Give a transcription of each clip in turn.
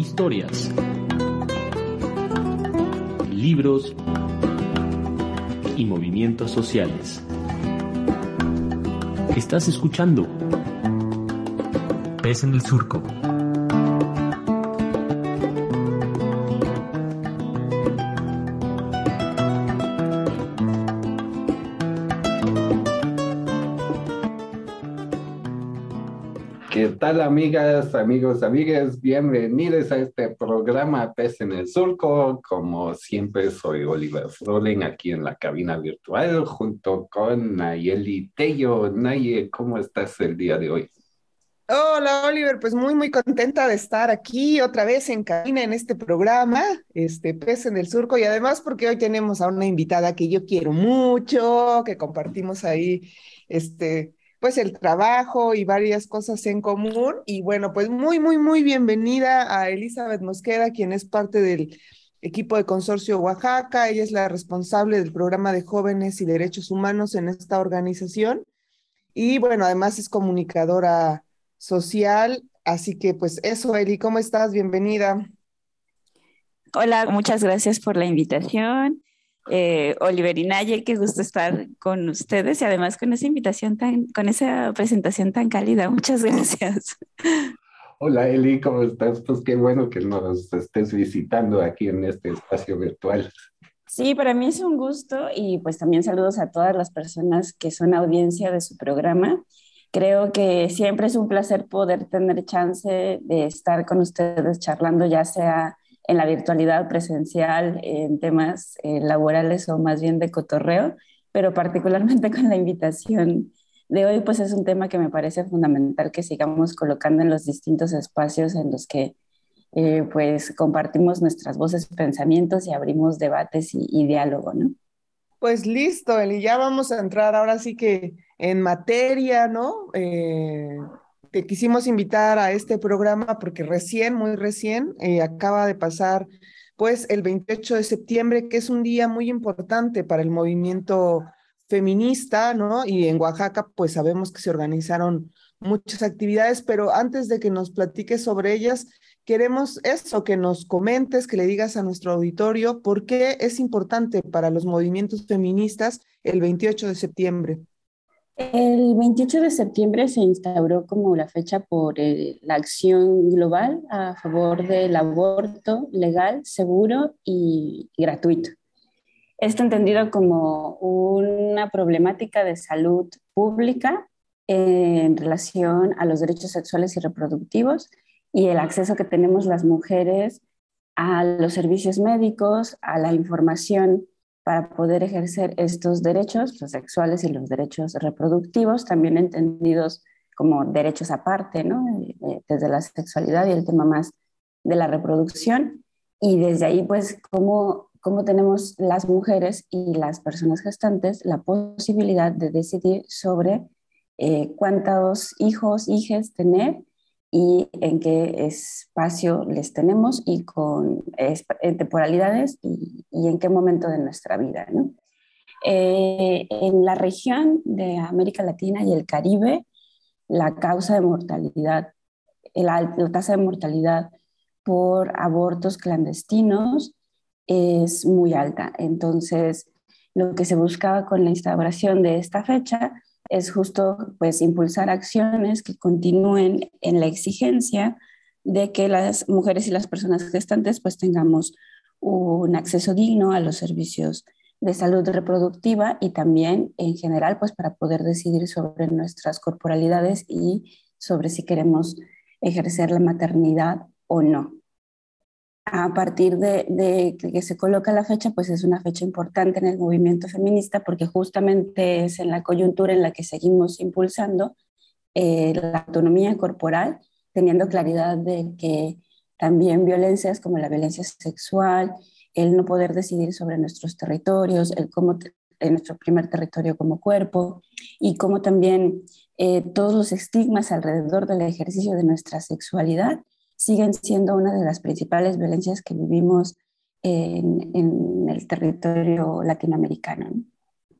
historias, libros y movimientos sociales. Estás escuchando Pez en el Surco. Tal amigas, amigos, amigas? Bienvenidos a este programa Pez en el Surco. Como siempre, soy Oliver Frolen aquí en la cabina virtual junto con Nayeli Tello. Naye, ¿cómo estás el día de hoy? Hola Oliver, pues muy muy contenta de estar aquí otra vez en cabina en este programa, este Pez en el Surco y además porque hoy tenemos a una invitada que yo quiero mucho, que compartimos ahí este pues el trabajo y varias cosas en común. Y bueno, pues muy, muy, muy bienvenida a Elizabeth Mosqueda, quien es parte del equipo de Consorcio Oaxaca. Ella es la responsable del programa de jóvenes y derechos humanos en esta organización. Y bueno, además es comunicadora social. Así que pues eso, Eli, ¿cómo estás? Bienvenida. Hola, muchas gracias por la invitación eh, Oliver y Naye, qué gusto estar con ustedes y además con esa invitación tan, con esa presentación tan cálida. Muchas gracias. Hola Eli, ¿cómo estás? Pues qué bueno que nos estés visitando aquí en este espacio virtual. Sí, para mí es un gusto y pues también saludos a todas las personas que son audiencia de su programa. Creo que siempre es un placer poder tener chance de estar con ustedes charlando, ya sea en la virtualidad presencial, en temas eh, laborales o más bien de cotorreo, pero particularmente con la invitación de hoy, pues es un tema que me parece fundamental que sigamos colocando en los distintos espacios en los que eh, pues compartimos nuestras voces, pensamientos y abrimos debates y, diálogo, ¿no? Pues listo, Eli, ya vamos a entrar ahora sí que en materia, ¿no? Eh, te quisimos invitar a este programa porque recién, muy recién, eh, acaba de pasar pues el 28 de septiembre, que es un día muy importante para el movimiento feminista, ¿no? Y en Oaxaca pues sabemos que se organizaron muchas actividades, pero antes de que nos platiques sobre ellas, queremos eso, que nos comentes, que le digas a nuestro auditorio por qué es importante para los movimientos feministas el 28 de septiembre. El 28 de septiembre se instauró como la fecha por eh, la acción global a favor del aborto legal, seguro y, gratuito. Esto entendido como una problemática de salud pública en relación a los derechos sexuales y reproductivos y el acceso que tenemos las mujeres a los servicios médicos, a la información para poder ejercer estos derechos, los sexuales y los derechos reproductivos, también entendidos como derechos aparte, ¿no? Desde la sexualidad y el tema más de la reproducción. Y desde ahí, pues, cómo, cómo tenemos las mujeres y las personas gestantes la posibilidad de decidir sobre eh, cuántos hijos, hijas tener y en qué espacio les tenemos y con temporalidades y, en qué momento de nuestra vida. Eh, en la región de América Latina y el Caribe, la causa de mortalidad, la tasa de mortalidad por abortos clandestinos es muy alta. Entonces, lo que se buscaba con la instauración de esta fecha es justo pues impulsar acciones que continúen en la exigencia de que las mujeres y las personas gestantes pues tengamos un acceso digno a los servicios de salud reproductiva y también en general pues para poder decidir sobre nuestras corporalidades y sobre si queremos ejercer la maternidad o no a partir de, que se coloca la fecha, pues es una fecha importante en el movimiento feminista porque justamente es en la coyuntura en la que seguimos impulsando eh, la autonomía corporal, teniendo claridad de que también violencias como la violencia sexual, el no poder decidir sobre nuestros territorios, el cómo en nuestro primer territorio como cuerpo y cómo también eh, todos los estigmas alrededor del ejercicio de nuestra sexualidad siguen siendo una de las principales violencias que vivimos en, el territorio latinoamericano.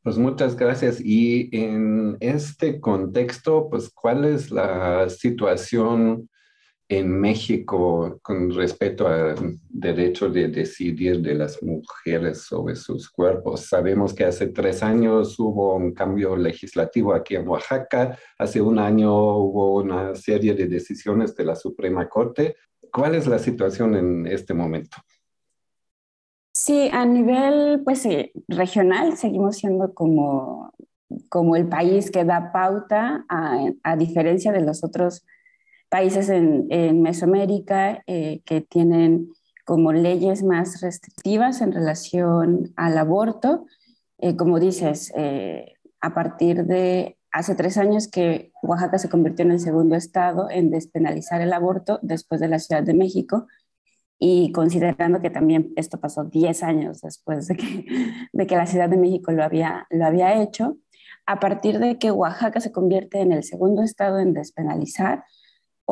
Pues muchas gracias. Y en este contexto, pues, ¿cuál es la situación en México con respecto al derecho de decidir de las mujeres sobre sus cuerpos. Sabemos que hace tres años hubo un cambio legislativo aquí en Oaxaca, hace un año hubo una serie de decisiones de la Suprema Corte. ¿Cuál es la situación en este momento? Sí, a nivel pues, regional seguimos siendo como, como el país que da pauta, a, a diferencia de los otros países en, Mesoamérica eh, que tienen como leyes más restrictivas en relación al aborto. Eh, como dices, eh, a partir de hace tres años que Oaxaca se convirtió en el segundo estado en despenalizar el aborto después de la Ciudad de México y considerando que también esto pasó 10 años después de que, de que la Ciudad de México lo había, lo había hecho, a partir de que Oaxaca se convierte en el segundo estado en despenalizar,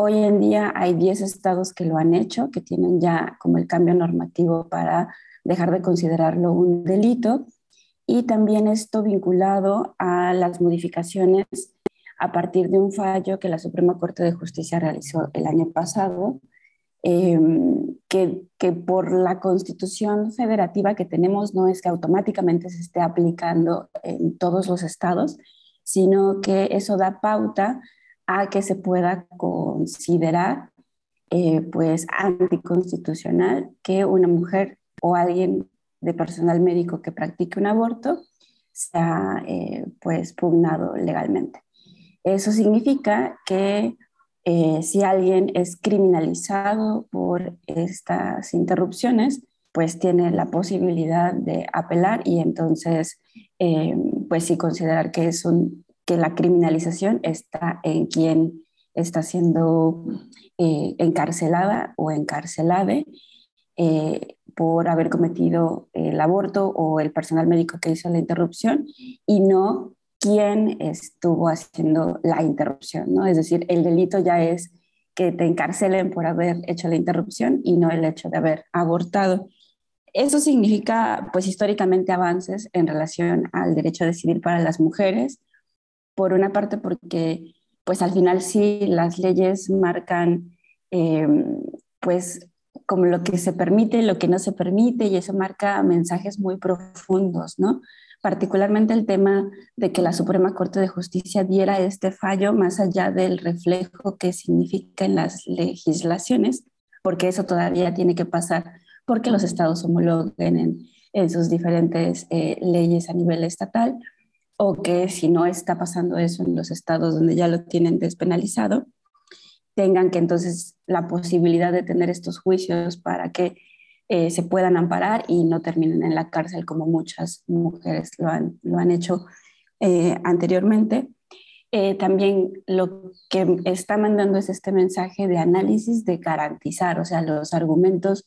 Hoy en día hay 10 estados que lo han hecho, que tienen ya como el cambio normativo para dejar de considerarlo un delito. Y también esto vinculado a las modificaciones a partir de un fallo que la Suprema Corte de Justicia realizó el año pasado, em, que, que, por la constitución federativa que tenemos no es que automáticamente se esté aplicando en todos los estados, sino que eso da pauta a que se pueda considerar eh, pues anticonstitucional que una mujer o alguien de personal médico que practique un aborto sea eh, pues pugnado legalmente. Eso significa que eh, si alguien es criminalizado por estas interrupciones, pues tiene la posibilidad de apelar y entonces pues sí considerar que es un que la criminalización está en quien está siendo eh, encarcelada o encarcelada eh, por haber cometido el aborto o el personal médico que hizo la interrupción y no quien estuvo haciendo la interrupción, ¿no? Es decir, el delito ya es que te encarcelen por haber hecho la interrupción y no el hecho de haber abortado. Eso significa, pues históricamente, avances en relación al derecho a decidir para las mujeres, por una parte porque pues al final sí las leyes marcan em, pues como lo que se permite lo que no se permite y eso marca mensajes muy profundos, ¿no? Particularmente el tema de que la Suprema Corte de Justicia diera este fallo más allá del reflejo que significa en las legislaciones, porque eso todavía tiene que pasar porque los estados homologuen en, sus diferentes eh, leyes a nivel estatal o que si no está pasando eso en los estados donde ya lo tienen despenalizado, tengan que entonces la posibilidad de tener estos juicios para que eh, se puedan amparar y no terminen en la cárcel como muchas mujeres lo han, lo han hecho eh, anteriormente. Eh, también lo que está mandando es este mensaje de análisis de garantizar, o sea, los argumentos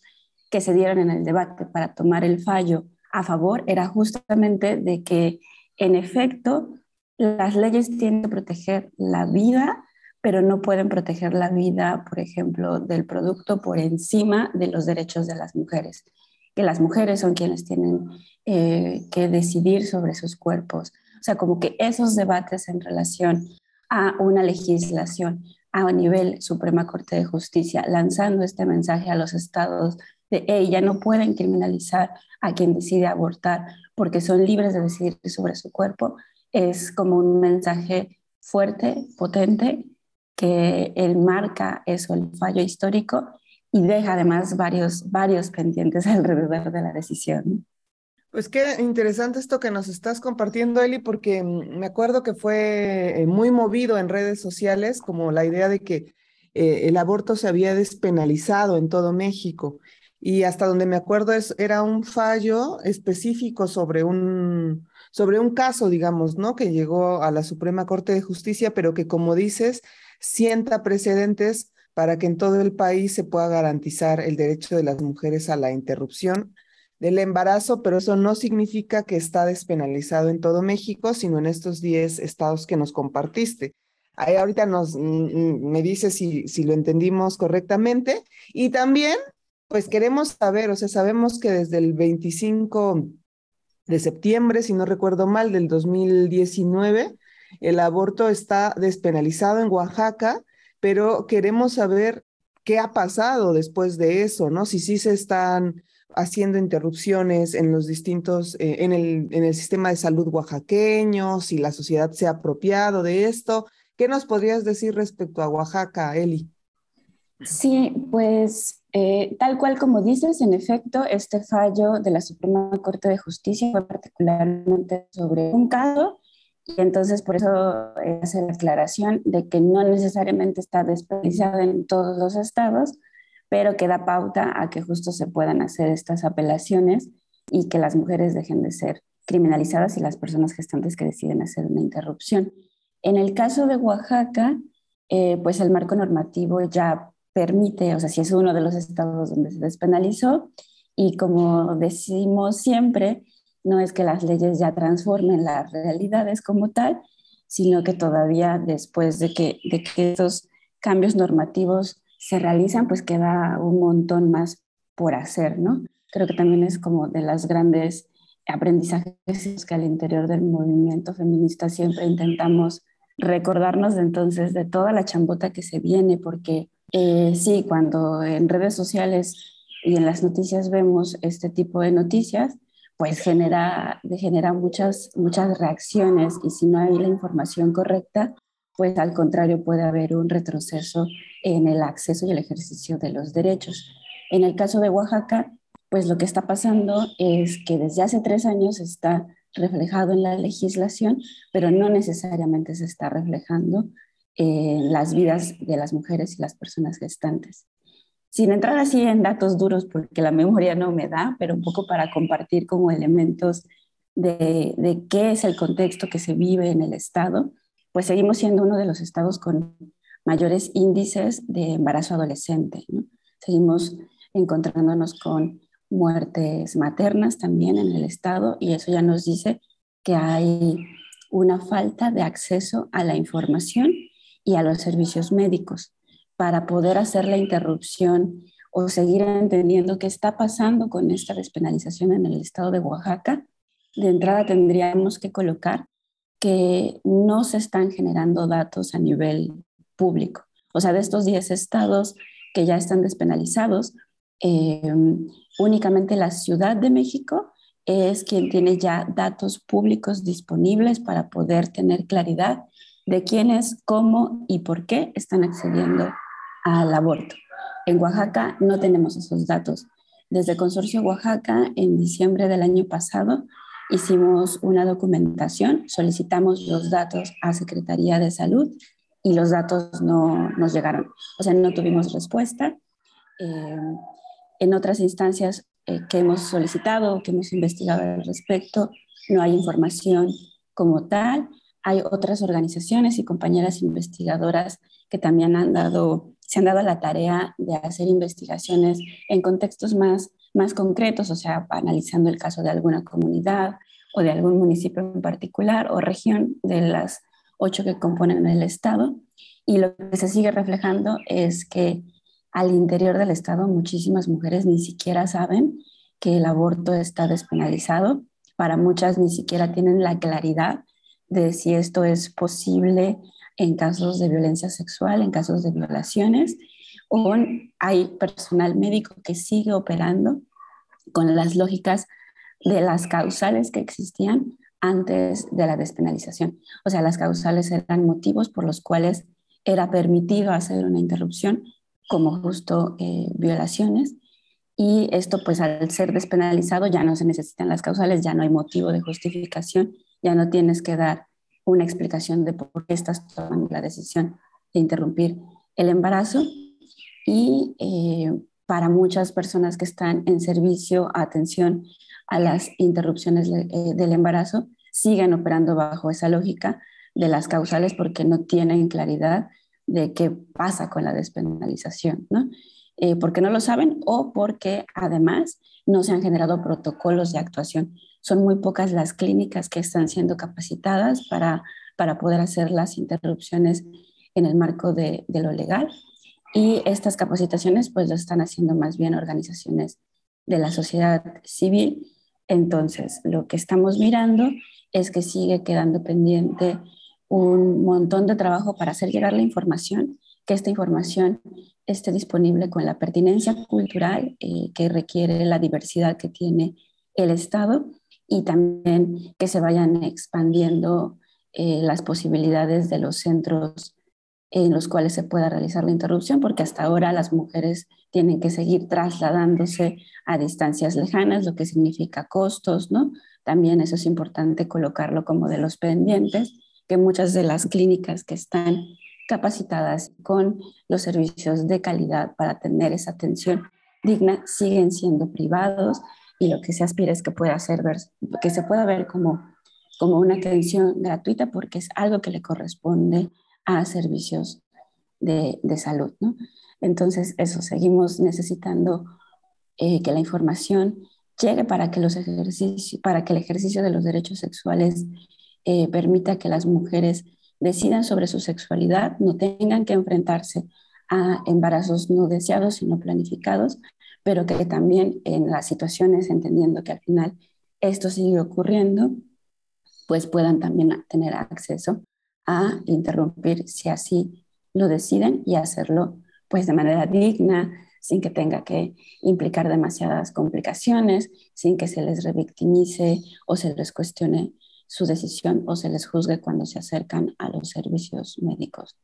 que se dieron en el debate para tomar el fallo a favor era justamente de que en efecto, las leyes tienen que proteger la vida, pero no pueden proteger la vida, por ejemplo, del producto por encima de los derechos de las mujeres, que las mujeres son quienes tienen eh, que decidir sobre sus cuerpos. O sea, como que esos debates en relación a una legislación a nivel Suprema Corte de Justicia, lanzando este mensaje a los estados de, hey, ya no pueden criminalizar a quien decide abortar porque son libres de decidir sobre su cuerpo, es como un mensaje fuerte, potente, que él marca eso, el fallo histórico, y deja además varios, varios pendientes alrededor de la decisión. Pues qué interesante esto que nos estás compartiendo, Eli, porque mm, me acuerdo que fue eh, muy movido en redes sociales como la idea de que eh, el aborto se había despenalizado en todo México y hasta donde me acuerdo es, era un fallo específico sobre un, sobre un caso, digamos, ¿no? Que llegó a la Suprema Corte de Justicia, pero que, como dices, sienta precedentes para que en todo el país se pueda garantizar el derecho de las mujeres a la interrupción del embarazo, pero eso no significa que está despenalizado en todo México, sino en estos 10 estados que nos compartiste. Ahí ahorita nos, mm, mm, me dice si, si lo entendimos correctamente. Y también pues queremos saber, o sea, sabemos que desde el 25 de septiembre, si no recuerdo mal, del 2019, el aborto está despenalizado en Oaxaca, pero queremos saber qué ha pasado después de eso, ¿no? Si sí se están haciendo interrupciones en los distintos, eh, en, el, en el sistema de salud oaxaqueño, si la sociedad se ha apropiado de esto. ¿Qué nos podrías decir respecto a Oaxaca, Eli? Sí, pues eh, tal cual como dices, en efecto, este fallo de la Suprema Corte de Justicia fue particularmente sobre un caso y entonces por eso hace la aclaración de que no necesariamente está desperdiciado en todos los estados, pero que da pauta a que justo se puedan hacer estas apelaciones y que las mujeres dejen de ser criminalizadas y las personas gestantes que deciden hacer una interrupción. En el caso de Oaxaca, eh, pues el marco normativo ya permite, o sea, si es uno de los estados donde se despenalizó, y como decimos siempre, no es que las leyes ya transformen las realidades como tal, sino que todavía después de que, de que estos cambios normativos se realizan, pues queda un montón más por hacer, ¿no? Creo que también es como de las grandes aprendizajes que al interior del movimiento feminista siempre intentamos recordarnos de entonces de toda la chambota que se viene, porque eh, sí, cuando en redes sociales y en las noticias vemos este tipo de noticias, pues genera, genera muchas, muchas reacciones y si no hay la información correcta, pues al contrario puede haber un retroceso en el acceso y el ejercicio de los derechos. En el caso de Oaxaca, pues lo que está pasando es que desde hace tres años está reflejado en la legislación, pero no necesariamente se está reflejando en las vidas de las mujeres y las personas gestantes. Sin entrar así en datos duros, porque la memoria no me da, pero un poco para compartir como elementos de, de qué es el contexto que se vive en el Estado, pues seguimos siendo uno de los estados con mayores índices de embarazo adolescente. Seguimos encontrándonos con muertes maternas también en el estado y eso ya nos dice que hay una falta de acceso a la información y a los servicios médicos para poder hacer la interrupción o seguir entendiendo qué está pasando con esta despenalización en el estado de Oaxaca, de entrada tendríamos que colocar que no se están generando datos a nivel público. O sea, de estos 10 estados que ya están despenalizados, eh, únicamente la Ciudad de México es quien tiene ya datos públicos disponibles para poder tener claridad de quiénes, cómo y por qué están accediendo al aborto. En Oaxaca no tenemos esos datos. Desde Consorcio Oaxaca, en diciembre del año pasado, hicimos una documentación, solicitamos los datos a Secretaría de Salud y los datos no nos llegaron. O sea, no tuvimos respuesta. Eh, en otras instancias eh, que hemos solicitado, que hemos investigado al respecto, no hay información como tal. Hay otras organizaciones y compañeras investigadoras que también se han dado la tarea de hacer investigaciones en contextos más, más concretos, o sea, analizando el caso de alguna comunidad o de algún municipio en particular o región de las ocho que componen el Estado. Y lo que se sigue reflejando es que al interior del Estado muchísimas mujeres ni siquiera saben que el aborto está despenalizado. Para muchas ni siquiera tienen la claridad de si esto es posible en casos de violencia sexual, en casos de violaciones, o hay personal médico que sigue operando con las lógicas de las causales que existían antes de la despenalización. O sea, las causales eran motivos por los cuales era permitido hacer una interrupción como justo eh, violaciones. Y esto, pues al ser despenalizado, ya no se necesitan las causales, ya no hay motivo de justificación, ya no tienes que dar una explicación de por qué estás tomando la decisión de interrumpir el embarazo. Y eh, para muchas personas que están en servicio, atención a las interrupciones eh, del embarazo, siguen operando bajo esa lógica de las causales porque no tienen claridad de qué pasa con la despenalización, ¿no? Eh, porque no lo saben o porque además no se han generado protocolos de actuación. Son muy pocas las clínicas que están siendo capacitadas para, para poder hacer las interrupciones en el marco de, lo legal. Y estas capacitaciones pues lo están haciendo más bien organizaciones de la sociedad civil. Entonces, lo que estamos mirando es que sigue quedando pendiente un montón de trabajo para hacer llegar la información que esta información esté disponible con la pertinencia cultural eh, que requiere la diversidad que tiene el Estado y también que se vayan expandiendo eh, las posibilidades de los centros en los cuales se pueda realizar la interrupción, porque hasta ahora las mujeres tienen que seguir trasladándose a distancias lejanas, lo que significa costos, ¿no? También eso es importante colocarlo como de los pendientes, que muchas de las clínicas que están capacitadas con los servicios de calidad para tener esa atención digna siguen siendo privados y lo que se aspira es que pueda ser que se pueda ver como como una atención gratuita porque es algo que le corresponde a servicios de, de salud, ¿no? Entonces, eso, seguimos necesitando eh, que la información llegue para que, los ejercicios, para que el ejercicio de los derechos sexuales eh, permita que las mujeres decidan sobre su sexualidad, no tengan que enfrentarse a embarazos no deseados, sino planificados, pero que también en las situaciones, entendiendo que al final esto sigue ocurriendo, pues puedan también tener acceso a interrumpir si así lo deciden y hacerlo pues de manera digna, sin que tenga que implicar demasiadas complicaciones, sin que se les revictimice o se les cuestione su decisión o se les juzgue cuando se acercan a los servicios médicos.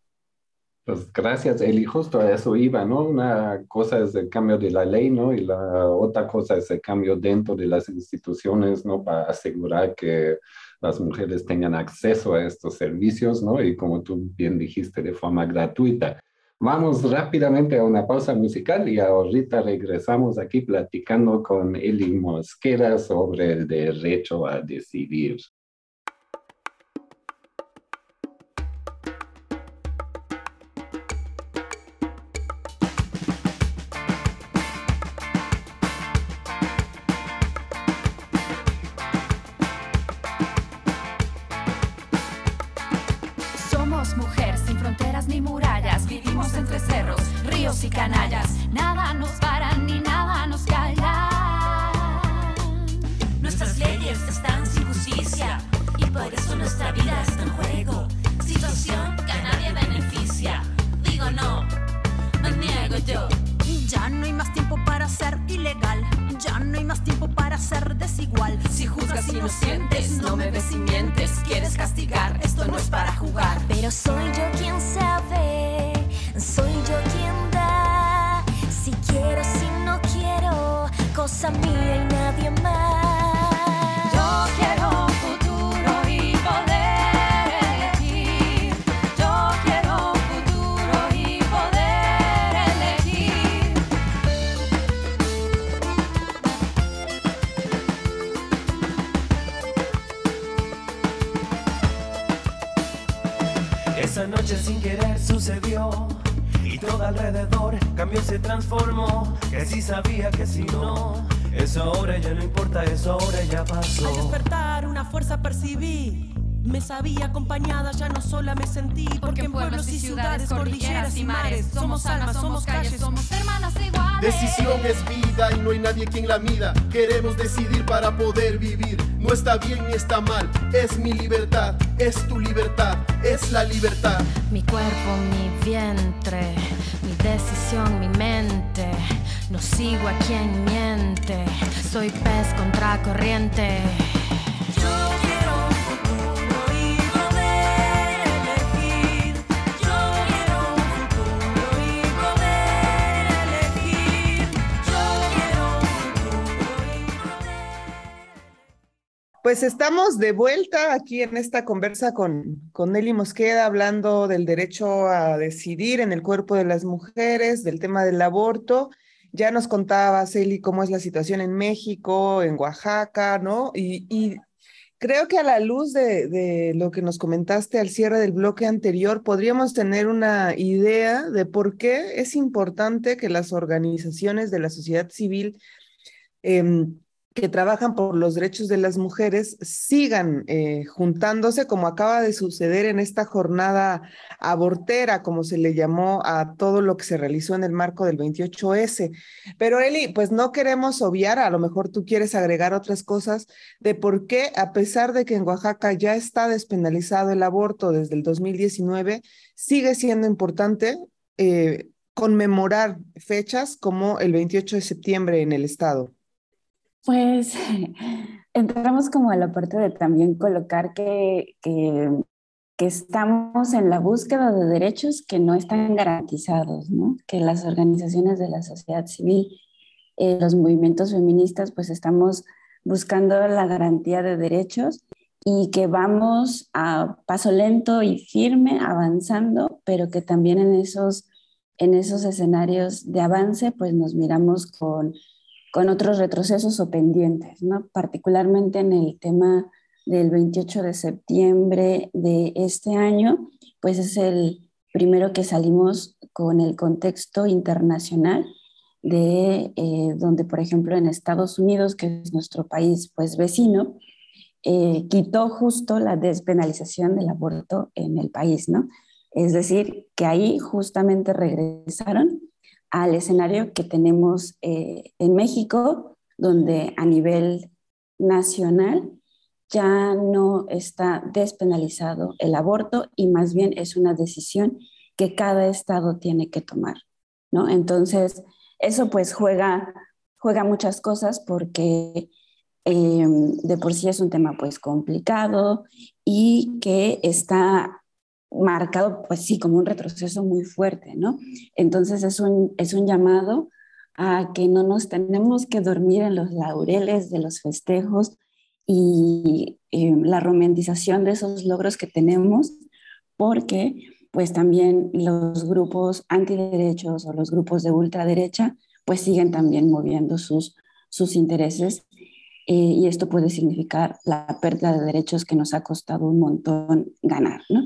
Pues gracias, Eli. Justo a eso iba, ¿no? Una cosa es el cambio de la ley, ¿no? Y la otra cosa es el cambio dentro de las instituciones, ¿no? Para asegurar que las mujeres tengan acceso a estos servicios, ¿no? Y como tú bien dijiste, de forma gratuita. Vamos rápidamente a una pausa musical y ahorita regresamos aquí platicando con Eli Mosquera sobre el derecho a decidir. y canallas, nada nos para ni nada nos calla. Nuestras leyes están sin justicia y por eso nuestra vida está en juego. Situación que a nadie beneficia. Digo no, me niego yo. Ya no hay más tiempo para ser ilegal. Ya no hay más tiempo para ser desigual. Si juzgas inocentes, no me ves y mientes. Quieres castigar, esto no es para jugar. Pero soy yo quien sabe, soy yo quien quiero si no quiero, cosa mía y nadie más. Yo quiero un futuro y poder elegir. Yo quiero un futuro y poder elegir. Esa noche sin querer sucedió y todo alrededor sabía acompañada, ya no sola me sentí. Porque, en pueblos y ciudades, cordilleras y mares, somos almas, somos calles, somos hermanas iguales. Decisión es vida y no hay nadie quien la mida. Queremos decidir para poder vivir. No está bien ni está mal, es mi libertad, es tu libertad, es la libertad. Mi cuerpo, mi vientre, decisión, mi mente. No sigo a quien miente, soy pez contra corriente. Pues estamos de vuelta aquí en esta conversa con, con Nelly Mosqueda hablando del derecho a decidir en el cuerpo de las mujeres, del tema del aborto. Ya nos contaba, Celi, cómo es la situación en México, en Oaxaca, ¿no? Y, creo que a la luz de, lo que nos comentaste al cierre del bloque anterior, podríamos tener una idea de por qué es importante que las organizaciones de la sociedad civil em, que trabajan por los derechos de las mujeres sigan eh, juntándose, como acaba de suceder en esta jornada abortera, como se le llamó a todo lo que se realizó en el marco del 28S. Pero Eli, pues no queremos obviar, a lo mejor tú quieres agregar otras cosas, de por qué, a pesar de que en Oaxaca ya está despenalizado el aborto desde el 2019, sigue siendo importante eh, conmemorar fechas como el 28 de septiembre en el Estado? Pues entramos como a la parte de también colocar que, que, estamos en la búsqueda de derechos que no están garantizados, ¿no? que las organizaciones de la sociedad civil, eh, los movimientos feministas, pues estamos buscando la garantía de derechos y que vamos a paso lento y firme avanzando, pero que también en esos, en esos escenarios de avance pues nos miramos con con otros retrocesos o pendientes, ¿no? particularmente en el tema del 28 de septiembre de este año, pues es el primero que salimos con el contexto internacional de eh, donde, por ejemplo, en Estados Unidos, que es nuestro país pues vecino, eh, quitó justo la despenalización del aborto en el país, ¿no? Es decir, que ahí justamente regresaron al escenario que tenemos eh, en México, donde a nivel nacional ya no está despenalizado el aborto y más bien es una decisión que cada estado tiene que tomar, ¿no? Entonces, eso pues juega, juega muchas cosas porque em, de por sí es un tema pues complicado y que está marcado, pues sí, como un retroceso muy fuerte, ¿no? Entonces es un, es un llamado a que no nos tenemos que dormir en los laureles de los festejos y eh, la romantización de esos logros que tenemos, porque pues también los grupos antiderechos o los grupos de ultraderecha pues siguen también moviendo sus, sus intereses eh, y esto puede significar la pérdida de derechos que nos ha costado un montón ganar, ¿no?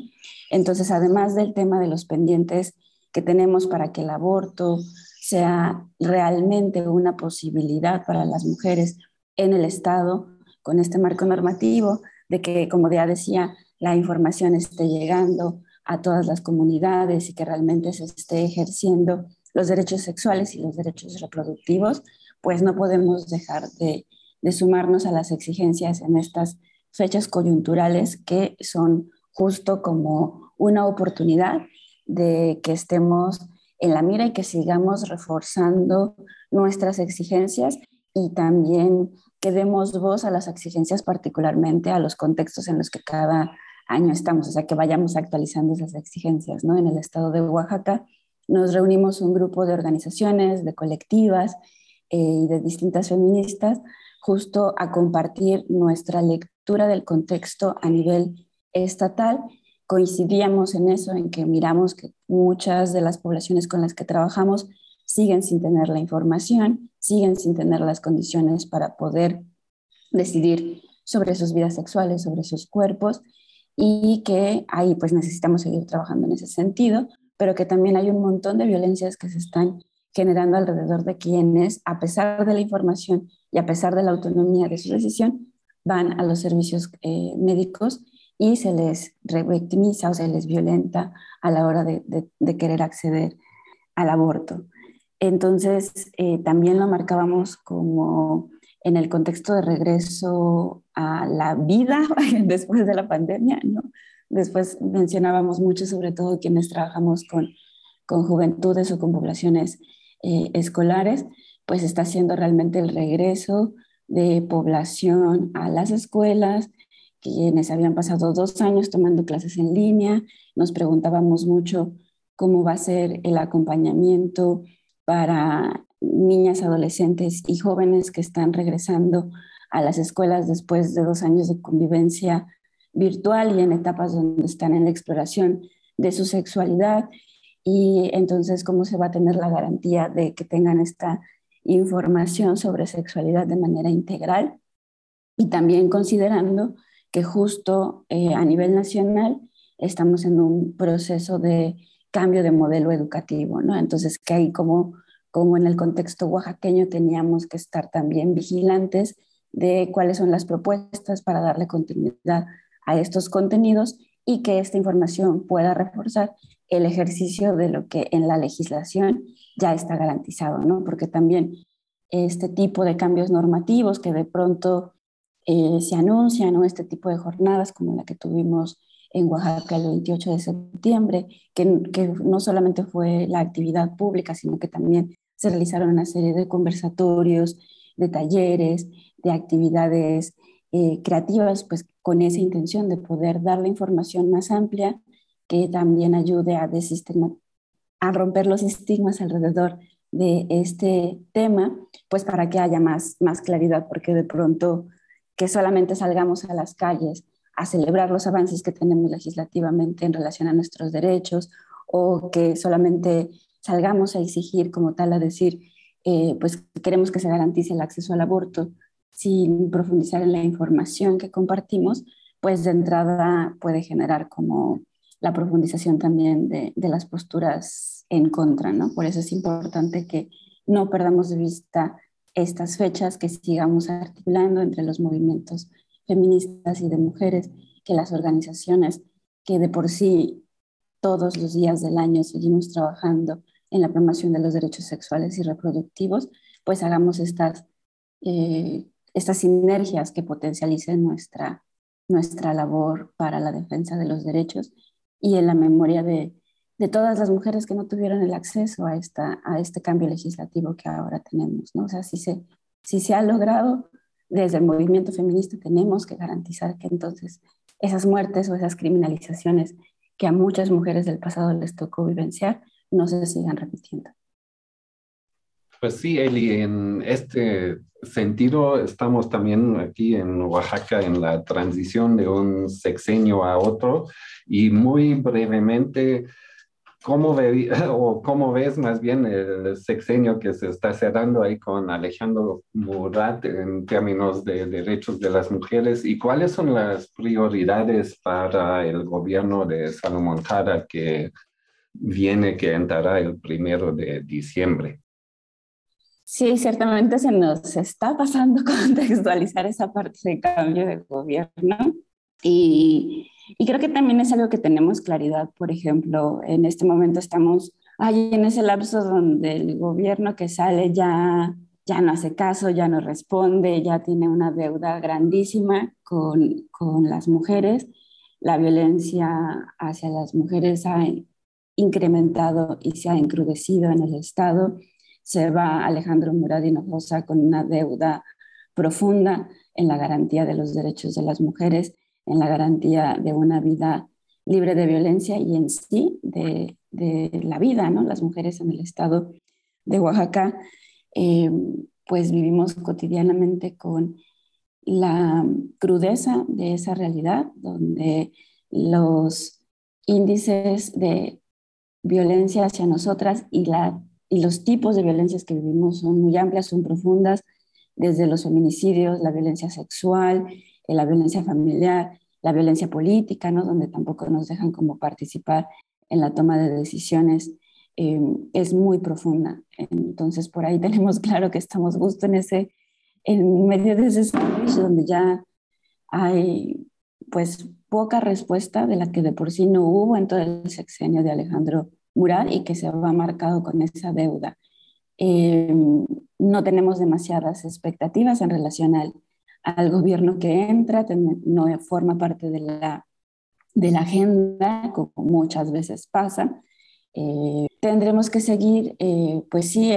Entonces, además del tema de los pendientes que tenemos para que el aborto sea realmente una posibilidad para las mujeres en el Estado, con este marco normativo, de que, como ya decía, la información esté llegando a todas las comunidades y que realmente se esté ejerciendo los derechos sexuales y los derechos reproductivos, pues no podemos dejar de, de sumarnos a las exigencias en estas fechas coyunturales que son justo como una oportunidad de que estemos en la mira y que sigamos reforzando nuestras exigencias y también que demos voz a las exigencias, particularmente a los contextos en los que cada año estamos, o sea, que vayamos actualizando esas exigencias, ¿no? En el estado de Oaxaca nos reunimos un grupo de organizaciones, de colectivas eh, y de distintas feministas, justo a compartir nuestra lectura del contexto a nivel estatal, coincidíamos en eso, en que miramos que muchas de las poblaciones con las que trabajamos siguen sin tener la información, siguen sin tener las condiciones para poder decidir sobre sus vidas sexuales, sobre sus cuerpos, y que ahí pues necesitamos seguir trabajando en ese sentido, pero que también hay un montón de violencias que se están generando alrededor de quienes, a pesar de la información y a pesar de la autonomía de su decisión, van a los servicios eh, médicos y se les revictimiza o se les violenta a la hora de, querer acceder al aborto. Entonces, eh, también lo marcábamos como en el contexto de regreso a la vida después de la pandemia, ¿no? Después mencionábamos mucho, sobre todo quienes trabajamos con, con juventudes o con poblaciones eh, escolares, pues está siendo realmente el regreso de población a las escuelas, quienes habían pasado dos años tomando clases en línea, nos preguntábamos mucho cómo va a ser el acompañamiento para niñas, adolescentes y jóvenes que están regresando a las escuelas después de dos años de convivencia virtual y en etapas donde están en la exploración de su sexualidad y entonces cómo se va a tener la garantía de que tengan esta información sobre sexualidad de manera integral y también considerando que justo eh, a nivel nacional estamos en un proceso de cambio de modelo educativo, ¿no? Entonces, que ahí como, como en el contexto oaxaqueño teníamos que estar también vigilantes de cuáles son las propuestas para darle continuidad a estos contenidos y que esta información pueda reforzar el ejercicio de lo que en la legislación ya está garantizado, ¿no? Porque también este tipo de cambios normativos que de pronto eh, se anuncian. Este tipo de jornadas como la que tuvimos en Oaxaca el 28 de septiembre, que, que no solamente fue la actividad pública, sino que también se realizaron una serie de conversatorios, de talleres, de actividades eh, creativas, pues con esa intención de poder dar la información más amplia que también ayude a, a romper los estigmas alrededor de este tema, pues para que haya más, más claridad, porque de pronto que solamente salgamos a las calles a celebrar los avances que tenemos legislativamente en relación a nuestros derechos o que solamente salgamos a exigir como tal a decir, eh, pues queremos que se garantice el acceso al aborto sin profundizar en la información que compartimos, pues de entrada puede generar como la profundización también de, de las posturas en contra, ¿no? Por eso es importante que no perdamos de vista estas fechas, que sigamos articulando entre los movimientos feministas y de mujeres, que las organizaciones que de por sí todos los días del año seguimos trabajando en la promoción de los derechos sexuales y reproductivos, pues hagamos estas, eh, estas sinergias que potencialicen nuestra, nuestra labor para la defensa de los derechos y en la memoria de, todas las mujeres que no tuvieron el acceso a, esta, a este cambio legislativo que ahora tenemos. ¿no? O sea, si se, si se ha logrado desde el movimiento feminista, tenemos que garantizar que entonces esas muertes o esas criminalizaciones que a muchas mujeres del pasado les tocó vivenciar, no se sigan repitiendo. Pues sí, Eli, en este sentido estamos también aquí en Oaxaca en la transición de un sexenio a otro y muy brevemente, ¿cómo, ve, o cómo ves más bien el sexenio que se está cerrando ahí con Alejandro Murat en términos de derechos de las mujeres y cuáles son las prioridades para el gobierno de Salomón Jara que viene que entrará el primero de diciembre. Sí, ciertamente se nos está pasando contextualizar esa parte de cambio de gobierno y, creo que también es algo que tenemos claridad. Por ejemplo, en este momento estamos ahí en ese lapso donde el gobierno que sale ya, ya no hace caso, ya no responde, ya tiene una deuda grandísima con, con las mujeres. La violencia hacia las mujeres ha incrementado y se ha encrudecido en el Estado. Se va Alejandro Murad Hinojosa con una deuda profunda en la garantía de los derechos de las mujeres, en la garantía de una vida libre de violencia y en sí de, la vida, ¿no? Las mujeres en el Estado de Oaxaca, eh, pues vivimos cotidianamente con la crudeza de esa realidad, donde los índices de violencia hacia nosotras y, la, y los tipos de violencias que vivimos son muy amplias, son profundas, desde los feminicidios, la violencia sexual, eh, la violencia familiar, la violencia política, ¿no? donde tampoco nos dejan como participar en la toma de decisiones, eh, es muy profunda. Entonces, por ahí tenemos claro que estamos justo en ese, en medio de ese sándwich donde ya hay pues poca respuesta de la que de por sí no hubo en todo el sexenio de Alejandro Murat y que se va marcado con esa deuda. Eh, no tenemos demasiadas expectativas en relación al, al gobierno que entra, no forma parte de la, de la agenda, como muchas veces pasa. Eh, tendremos que seguir, eh, pues sí,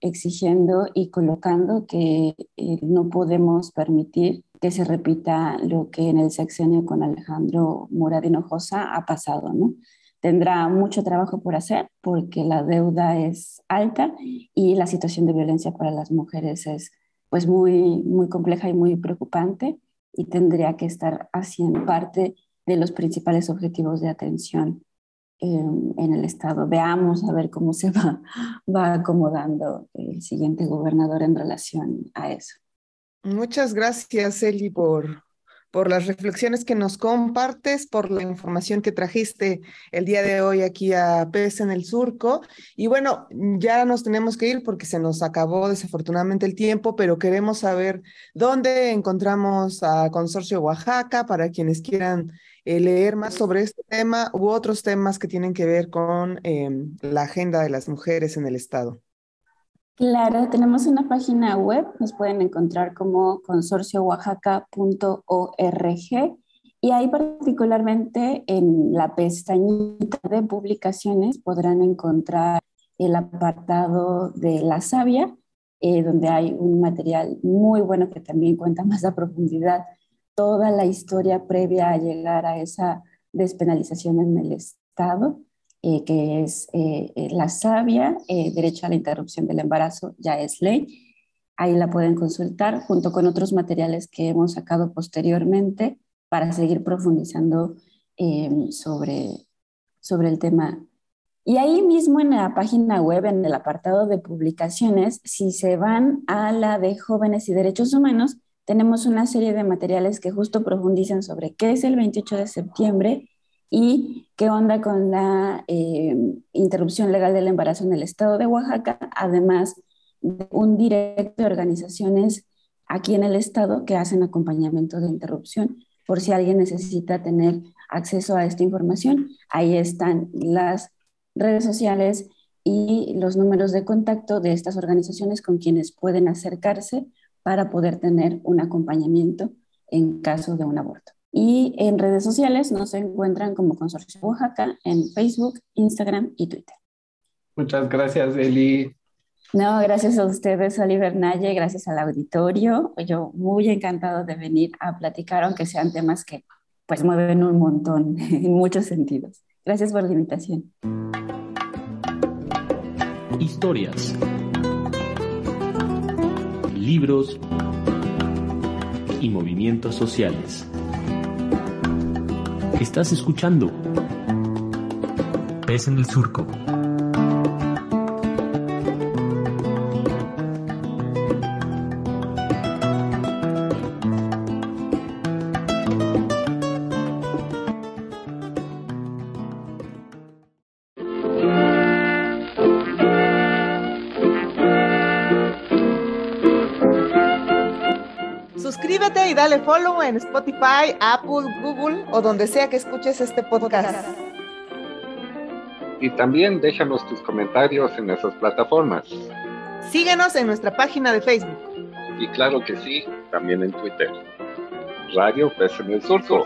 exigiendo y colocando que no podemos permitir que se repita lo que en el sexenio con Alejandro Murad Hinojosa ha pasado, ¿no? Tendrá mucho trabajo por hacer porque la deuda es alta y la situación de violencia para las mujeres es pues muy, muy compleja y muy preocupante y tendría que estar haciendo parte de los principales objetivos de atención en, en el Estado. Veamos a ver cómo se va, va acomodando el siguiente gobernador en relación a eso. Muchas gracias, Eli, por, por las reflexiones que nos compartes, por la información que trajiste el día de hoy aquí a PES en el Surco. Y bueno, ya nos tenemos que ir porque se nos acabó desafortunadamente el tiempo, pero queremos saber dónde encontramos a Consorcio Oaxaca para quienes quieran eh, leer más sobre este tema u otros temas que tienen que ver con em, la agenda de las mujeres en el Estado. Claro, tenemos una página web, nos pueden encontrar como consorciooaxaca.org Y ahí particularmente en la pestañita de publicaciones podrán encontrar el apartado de la savia, eh, donde hay un material muy bueno que también cuenta más a profundidad toda la historia previa a llegar a esa despenalización en el Estado, eh, que es eh, la savia, derecho a la interrupción del embarazo, ya es ley. Ahí la pueden consultar junto con otros materiales que hemos sacado posteriormente para seguir profundizando sobre, sobre el tema y ahí mismo en la página web, en el apartado de publicaciones, si se van a la de jóvenes y derechos humanos, tenemos una serie de materiales que justo profundizan sobre qué es el 28 de septiembre y qué onda con la eh, interrupción legal del embarazo en el estado de Oaxaca, además de un directo de organizaciones aquí en el estado que hacen acompañamiento de interrupción por si alguien necesita tener acceso a esta información. Ahí están las redes sociales y los números de contacto de estas organizaciones con quienes pueden acercarse para poder tener un acompañamiento en caso de un aborto. Y en redes sociales nos encuentran como Consorcio Oaxaca en Facebook, Instagram y Twitter. Muchas gracias, Eli. No, gracias a ustedes, Oliver Naye, gracias al auditorio. Yo muy encantado de venir a platicar, aunque sean temas que pues mueven un montón en muchos sentidos. Gracias por la invitación historias, libros y movimientos sociales. Estás escuchando Pez en el Surco. Dale follow en Spotify, Apple, Google o donde sea que escuches este podcast. Y también déjanos tus comentarios en esas plataformas. Síguenos en nuestra página de Facebook. Y claro que sí, también en Twitter. Radio Pes en el Surco.